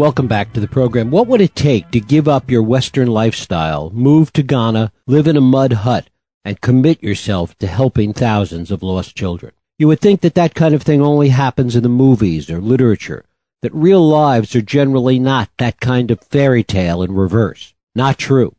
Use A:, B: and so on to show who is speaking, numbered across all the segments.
A: Welcome back to the program. What would it take to give up your Western lifestyle, move to Ghana, live in a mud hut, and commit yourself to helping thousands of lost children? You would think that that kind of thing only happens in the movies or literature, that real lives are generally not that kind of fairy tale in reverse. Not true.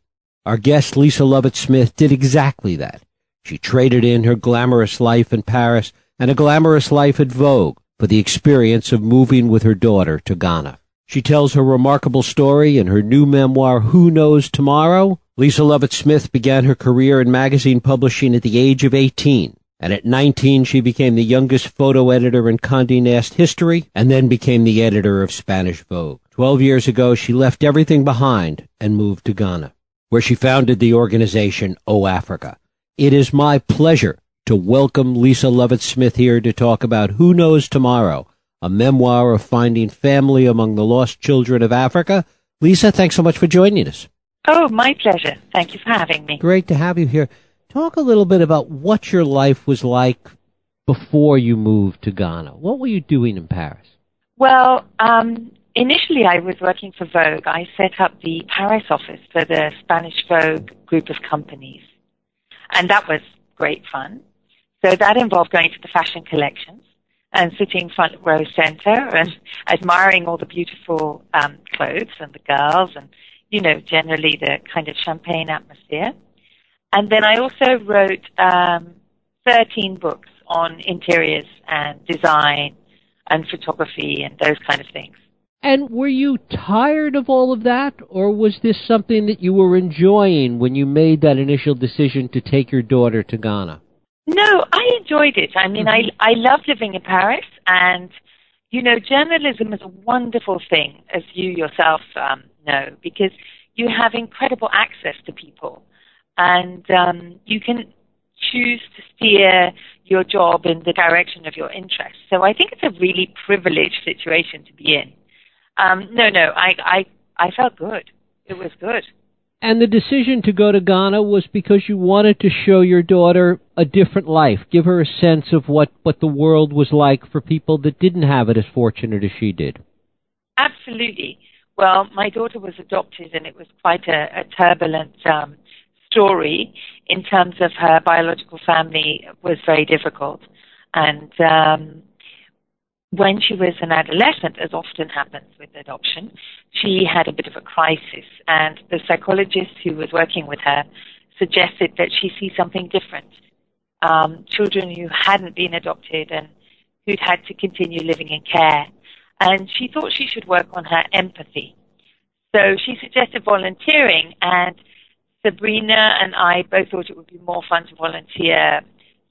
A: Our guest, Lisa Lovatt Smith, did exactly that. She traded in her glamorous life in Paris and a glamorous life at Vogue for the experience of moving with her daughter to Ghana. She tells her remarkable story in her new memoir, Who Knows Tomorrow? Lisa Lovatt Smith began her career in magazine publishing at the age of 18 and at 19 she became the youngest photo editor in Condé Nast history and then became the editor of Spanish Vogue. Twelve years ago she left everything behind and moved to Ghana, where she founded the organization OAfrica. It is my pleasure to welcome Lisa Lovatt Smith here to talk about Who Knows Tomorrow, a memoir of finding family among the lost children of Africa. Lisa, thanks so much for joining us.
B: Oh, my pleasure. Thank you for having me.
A: Great to have you here. Talk a little bit about what your life was like before you moved to Ghana. What were you doing in Paris?
B: Well, um, initially I was working for Vogue. I set up the Paris office for the Spanish Vogue group of companies. And that was great fun. So that involved going to the fashion collections and sitting front row center and admiring all the beautiful um, clothes and the girls and, you know, generally the kind of champagne atmosphere. And then I also wrote um, 13 books on interiors and design and photography and those kind of things.
A: And were you tired of all of that, or was this something that you were enjoying when you made that initial decision to take your daughter to Ghana?
B: No, I enjoyed it. I mean, mm-hmm. I I love living in Paris, and you know, journalism is a wonderful thing, as you yourself um, know, because you have incredible access to people and um, you can choose to steer your job in the direction of your interests. So I think it's a really privileged situation to be in. Um, no, no, I, I, I felt good. It was good.
A: And the decision to go to Ghana was because you wanted to show your daughter a different life, give her a sense of what, what the world was like for people that didn't have it as fortunate as she did.
B: Absolutely. Well, my daughter was adopted, and it was quite a, a turbulent um, story in terms of her biological family was very difficult. And um, when she was an adolescent, as often happens with adoption, she had a bit of a crisis. And the psychologist who was working with her suggested that she see something different. Um, children who hadn't been adopted and who'd had to continue living in care. And she thought she should work on her empathy. So she suggested volunteering and Sabrina and I both thought it would be more fun to volunteer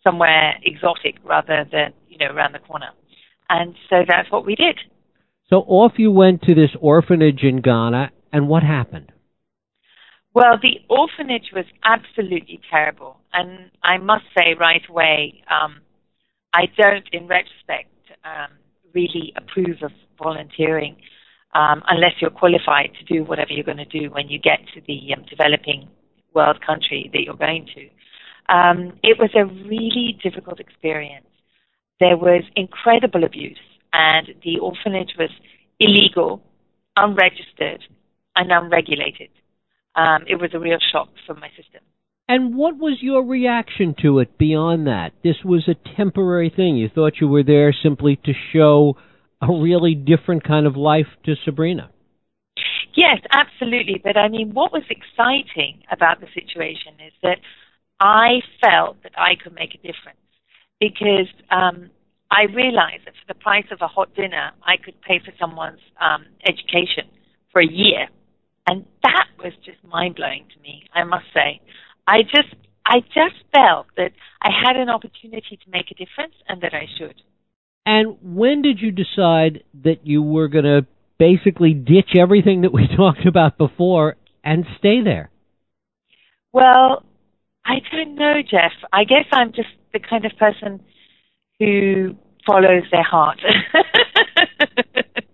B: somewhere exotic rather than, you know, around the corner. And so that's what we did.
A: So off you went to this orphanage in Ghana, and what happened?
B: Well, the orphanage was absolutely terrible. And I must say right away, um, I don't, in retrospect, um, really approve of volunteering um, unless you're qualified to do whatever you're going to do when you get to the um, developing world country that you're going to. Um, it was a really difficult experience. There was incredible abuse, and the orphanage was illegal, unregistered, and unregulated. Um, it was a real shock for my system.
A: And what was your reaction to it beyond that? This was a temporary thing. You thought you were there simply to show a really different kind of life to Sabrina.
B: Yes, absolutely. But I mean, what was exciting about the situation is that I felt that I could make a difference because um, I realized that for the price of a hot dinner, I could pay for someone's um, education for a year. And that was just mind blowing to me, I must say. I just, I just felt that I had an opportunity to make a difference and that I should.
A: And when did you decide that you were going to basically ditch everything that we talked about before and stay there?
B: Well, I don't know, Jeff. I guess I'm just the kind of person who follows their heart.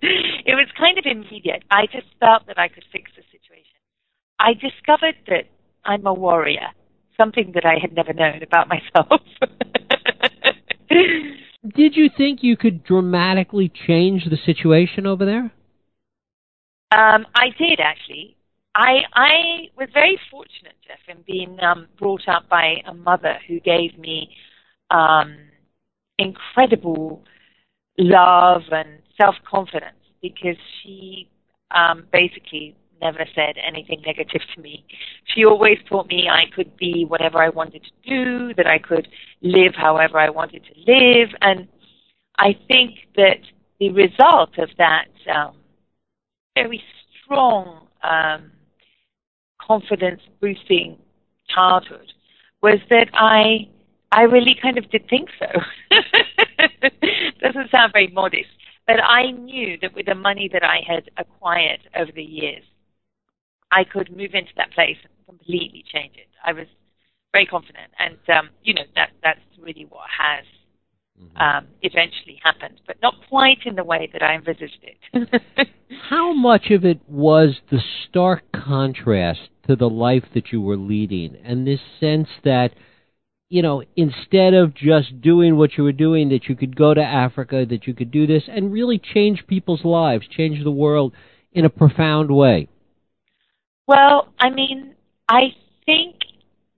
B: it was kind of immediate. I just felt that I could fix the situation. I discovered that I'm a warrior, something that I had never known about myself.
A: Did you think you could dramatically change the situation over there?
B: Um, I did actually. I I was very fortunate, Jeff, in being um, brought up by a mother who gave me um, incredible love and self confidence because she um, basically never said anything negative to me. She always taught me I could be whatever I wanted to do, that I could live however I wanted to live, and I think that the result of that um, very strong um, confidence boosting childhood was that I I really kind of did think so. Doesn't sound very modest, but I knew that with the money that I had acquired over the years, I could move into that place and completely change it. I was very confident, and um, you know that that's really what has mm-hmm. um, eventually happened, but not quite in the way that I envisaged it.
A: How much of it was the stark contrast to the life that you were leading, and this sense that you know, instead of just doing what you were doing, that you could go to Africa, that you could do this and really change people's lives, change the world in a profound way?
B: Well, I mean, I think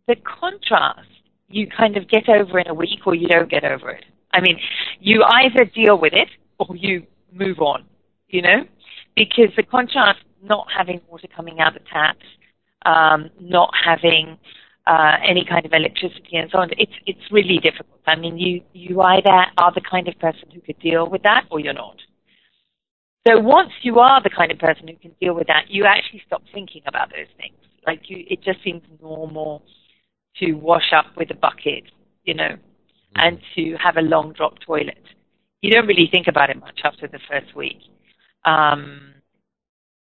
B: the contrast you kind of get over in a week or you don't get over it. I mean, you either deal with it or you move on, you know? Because the contrast, not having water coming out the taps, um, not having uh, any kind of electricity and so on, it's it's really difficult. I mean, you you either are the kind of person who could deal with that, or you're not. So once you are the kind of person who can deal with that, you actually stop thinking about those things. Like you, it just seems normal to wash up with a bucket, you know, mm-hmm. and to have a long drop toilet. You don't really think about it much after the first week. Um,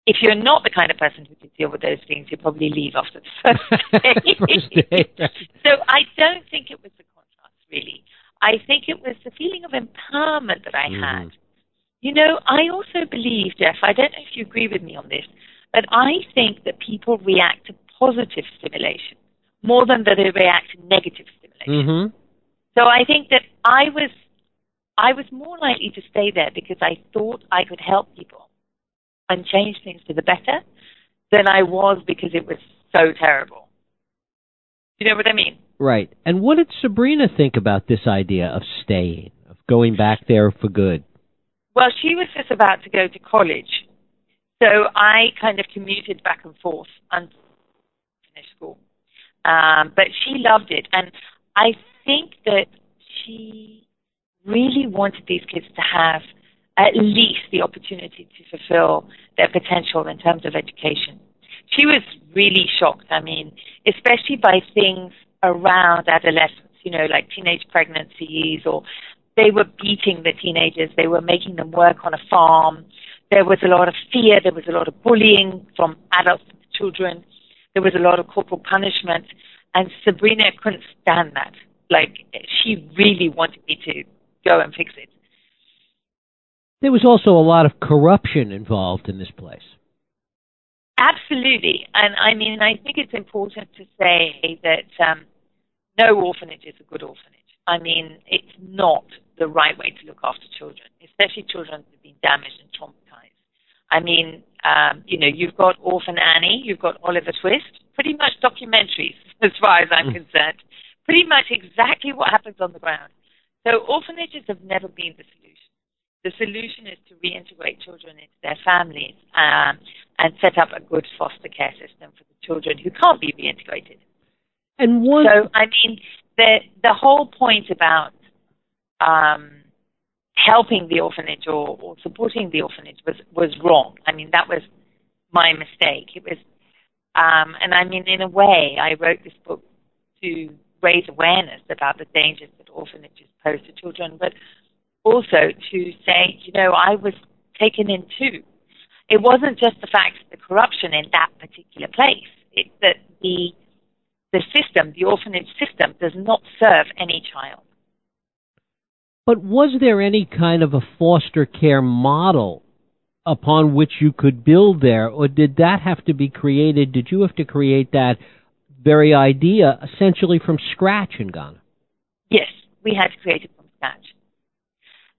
B: if you're not the kind of person who can deal with those things, you'll probably leave after the first day. first day. so I don't think it was the contrast, really. I think it was the feeling of empowerment that I mm. had. You know, I also believe, Jeff, I don't know if you agree with me on this, but I think that people react to positive stimulation more than that they react to negative stimulation. Mm-hmm. So I think that I was I was more likely to stay there because I thought I could help people and change things for the better than I was because it was so terrible. You know what I mean?
A: Right. And what did Sabrina think about this idea of staying, of going back there for good?
B: Well, she was just about to go to college. So I kind of commuted back and forth and finished school. Um, but she loved it. And I think that she really wanted these kids to have at least the opportunity to fulfill their potential in terms of education. She was really shocked, I mean, especially by things around adolescence, you know, like teenage pregnancies or they were beating the teenagers, they were making them work on a farm. There was a lot of fear, there was a lot of bullying from adults to children. There was a lot of corporal punishment and Sabrina couldn't stand that. Like she really wanted me to go and fix it.
A: There was also a lot of corruption involved in this place.
B: Absolutely. And I mean, I think it's important to say that um, no orphanage is a good orphanage. I mean, it's not the right way to look after children, especially children that have been damaged and traumatized. I mean, um, you know, you've got Orphan Annie, you've got Oliver Twist, pretty much documentaries as far as I'm mm. concerned. Pretty much exactly what happens on the ground. So orphanages have never been the solution. The solution is to reintegrate children into their families um, and set up a good foster care system for the children who can't be reintegrated. And one, so, I mean, the the whole point about um, helping the orphanage or, or supporting the orphanage was was wrong. I mean, that was my mistake. It was, um, and I mean, in a way, I wrote this book to raise awareness about the dangers that orphanages pose to children, but also to say, you know, I was taken in too. It wasn't just the fact of the corruption in that particular place. It's that the the system, the orphanage system, does not serve any child.
A: But was there any kind of a foster care model upon which you could build there, or did that have to be created? Did you have to create that very idea essentially from scratch in Ghana?
B: Yes, we had to create it from scratch.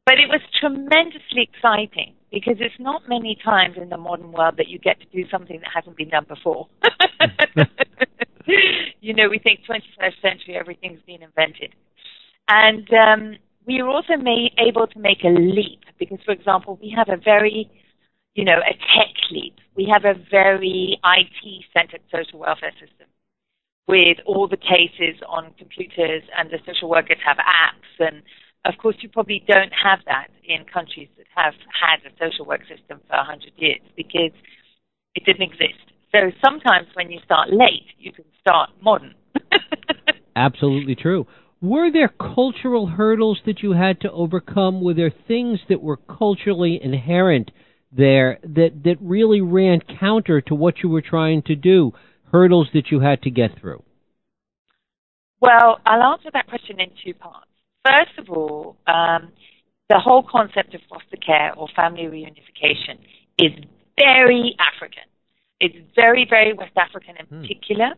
B: But it was tremendously exciting because it's not many times in the modern world that you get to do something that hasn't been done before. you know, we think 21st century, everything's been invented. And um, we were also made, able to make a leap because, for example, we have a very, you know, a tech leap. We have a very IT-centered social welfare system with all the cases on computers and the social workers have apps. And of course, you probably don't have that in countries that have had a social work system for 100 years because it didn't exist. So sometimes when you start late, you can start modern.
A: Absolutely true. Were there cultural hurdles that you had to overcome? Were there things that were culturally inherent there that, that really ran counter to what you were trying to do? Hurdles that you had to get through?
B: Well, I'll answer that question in two parts. First of all, um, the whole concept of foster care or family reunification is very African. It's very, very West African in hmm. particular.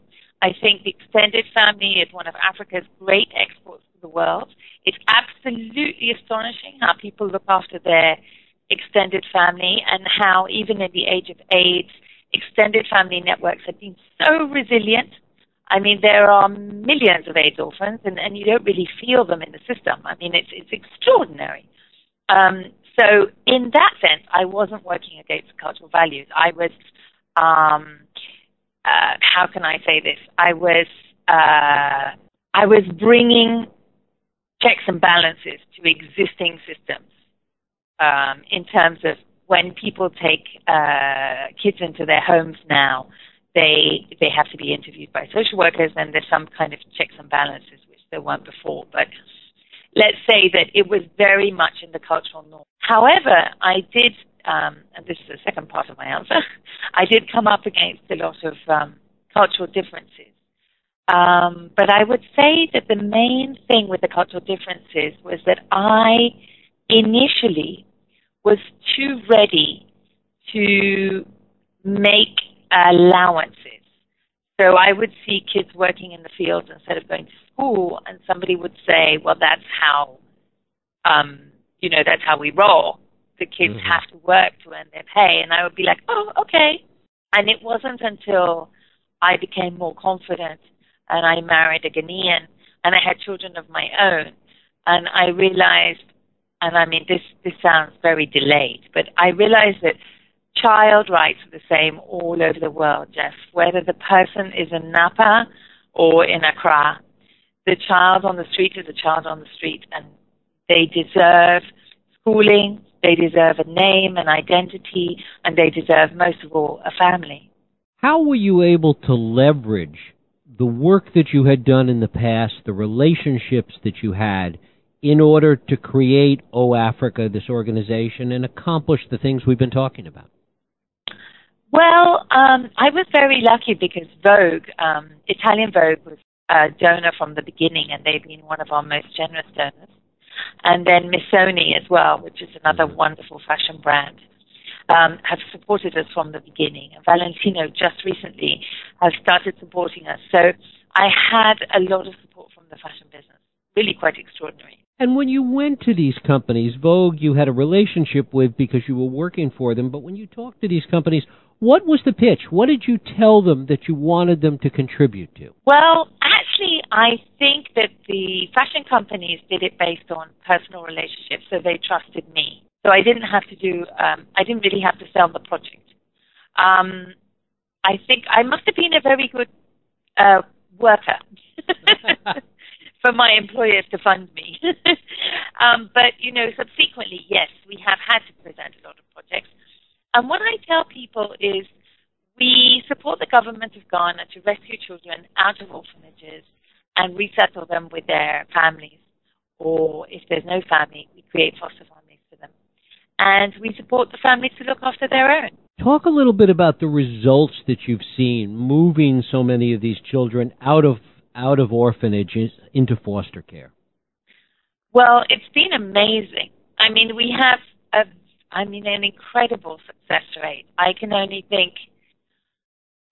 B: I think the extended family is one of Africa's great exports to the world. It's absolutely astonishing how people look after their extended family and how even in the age of AIDS, extended family networks have been so resilient. I mean, there are millions of AIDS orphans, and, and you don't really feel them in the system. I mean, it's it's extraordinary. Um, so, in that sense, I wasn't working against cultural values. I was um, uh, how can I say this? I was uh, I was bringing checks and balances to existing systems um, in terms of when people take uh, kids into their homes now, they they have to be interviewed by social workers, and there's some kind of checks and balances which there weren't before. But let's say that it was very much in the cultural norm. However, I did um, and this is the second part of my answer, I did come up against a lot of um, cultural differences. Um, but I would say that the main thing with the cultural differences was that I initially was too ready to make allowances. So I would see kids working in the fields instead of going to school, and somebody would say, "Well, that's how, um, you know, that's how we roll." the kids mm-hmm. have to work to earn their pay. And I would be like, oh, okay. And it wasn't until I became more confident and I married a Ghanaian and I had children of my own. And I realized, and I mean, this, this sounds very delayed, but I realized that child rights are the same all over the world, Jeff. Whether the person is in Napa or in Accra, the child on the street is a child on the street and they deserve schooling, they deserve a name, an identity, and they deserve, most of all, a family.
A: How were you able to leverage the work that you had done in the past, the relationships that you had, in order to create OAfrica, this organization, and accomplish the things we've been talking about?
B: Well, um, I was very lucky because Vogue, um, Italian Vogue, was a donor from the beginning, and they've been one of our most generous donors and then Missoni as well, which is another wonderful fashion brand. Um, have supported us from the beginning. And Valentino just recently has started supporting us. So I had a lot of support from the fashion business. Really quite extraordinary.
A: And when you went to these companies, Vogue, you had a relationship with because you were working for them. But when you talked to these companies, what was the pitch? What did you tell them that you wanted them to contribute to?
B: Well, actually, I think that the fashion companies did it based on personal relationships, so they trusted me. So I didn't have to do, um, I didn't really have to sell the project. Um, I think I must have been a very good uh, worker for my employers to fund me. um, but, you know, subsequently, yes, we have had to present a lot of projects. And what I tell people is we support the government of Ghana to rescue children out of orphanages and resettle them with their families. Or if there's no family, we create foster families for them. And we support the families to look after their own.
A: Talk a little bit about the results that you've seen moving so many of these children out of out of orphanages into foster care.
B: Well, it's been amazing. I mean, we have a I mean, an incredible success rate. I can only think,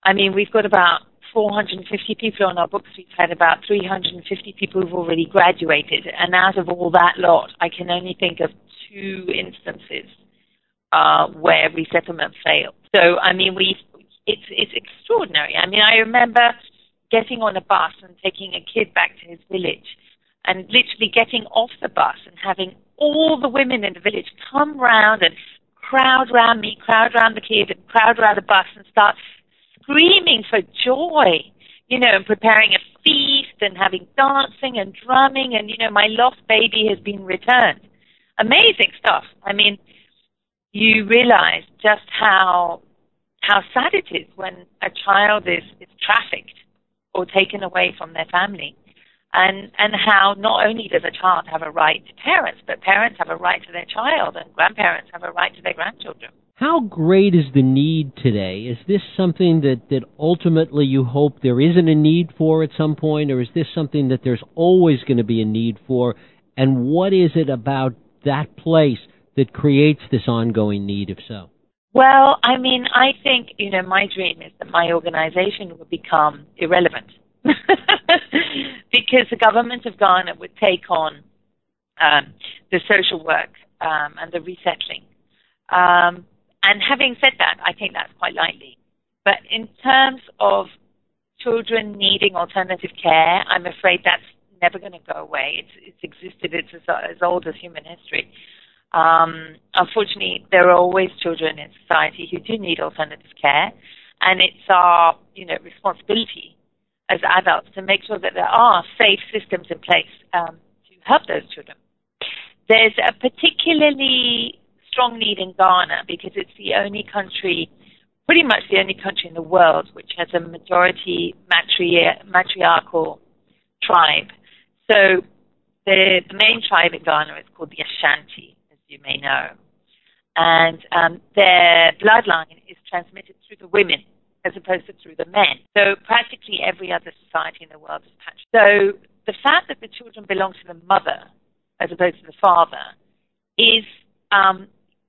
B: I mean, we've got about 450 people on our books. We've had about 350 people who've already graduated. And out of all that lot, I can only think of two instances uh, where resettlement failed. So, I mean, we it's it's extraordinary. I mean, I remember getting on a bus and taking a kid back to his village, and literally getting off the bus and having all the women in the village come round and crowd round me, crowd round the kid, and crowd round the bus and start screaming for joy, you know, and preparing a feast and having dancing and drumming, and you know, my lost baby has been returned. Amazing stuff. I mean, you realize just how how sad it is when a child is, is trafficked or taken away from their family. And, and how not only does a child have a right to parents, but parents have a right to their child and grandparents have a right to their grandchildren.
A: How great is the need today? Is this something that, that ultimately you hope there isn't a need for at some point, or is this something that there's always going to be a need for? And what is it about that place that creates this ongoing need, if so?
B: Well, I mean, I think, you know, my dream is that my organization would become irrelevant because the government of Ghana would take on um, the social work um, and the resettling. Um, and having said that, I think that's quite likely. But in terms of children needing alternative care, I'm afraid that's never going to go away. It's, it's existed. It's as, as old as human history. Um, unfortunately, there are always children in society who do need alternative care, and it's our you know responsibility as adults to make sure that there are safe systems in place um, to help those children. There's a particularly strong need in Ghana because it's the only country, pretty much the only country in the world, which has a majority matri- matriarchal tribe. So the, the main tribe in Ghana is called the Ashanti as you may know. And um, their bloodline is transmitted through the women as opposed to through the men. So practically every other society in the world is patched. So the fact that the children belong to the mother as opposed to the father is um,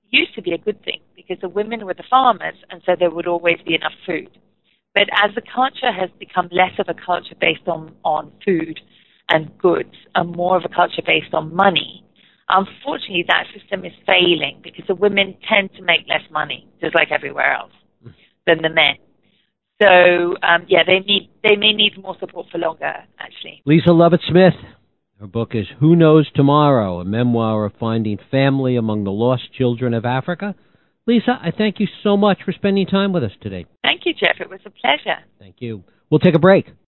B: used to be a good thing because the women were the farmers and so there would always be enough food. But as the culture has become less of a culture based on, on food and goods and more of a culture based on money, Unfortunately, that system is failing because the women tend to make less money, just like everywhere else, than the men. So um, yeah, they need they may need more support for longer. Actually,
A: Lisa Lovatt Smith. Her book is Who Knows Tomorrow, a memoir of finding family among the lost children of Africa. Lisa, I thank you so much for spending time with us today.
B: Thank you, Jeff. It was a pleasure.
A: Thank you. We'll take a break.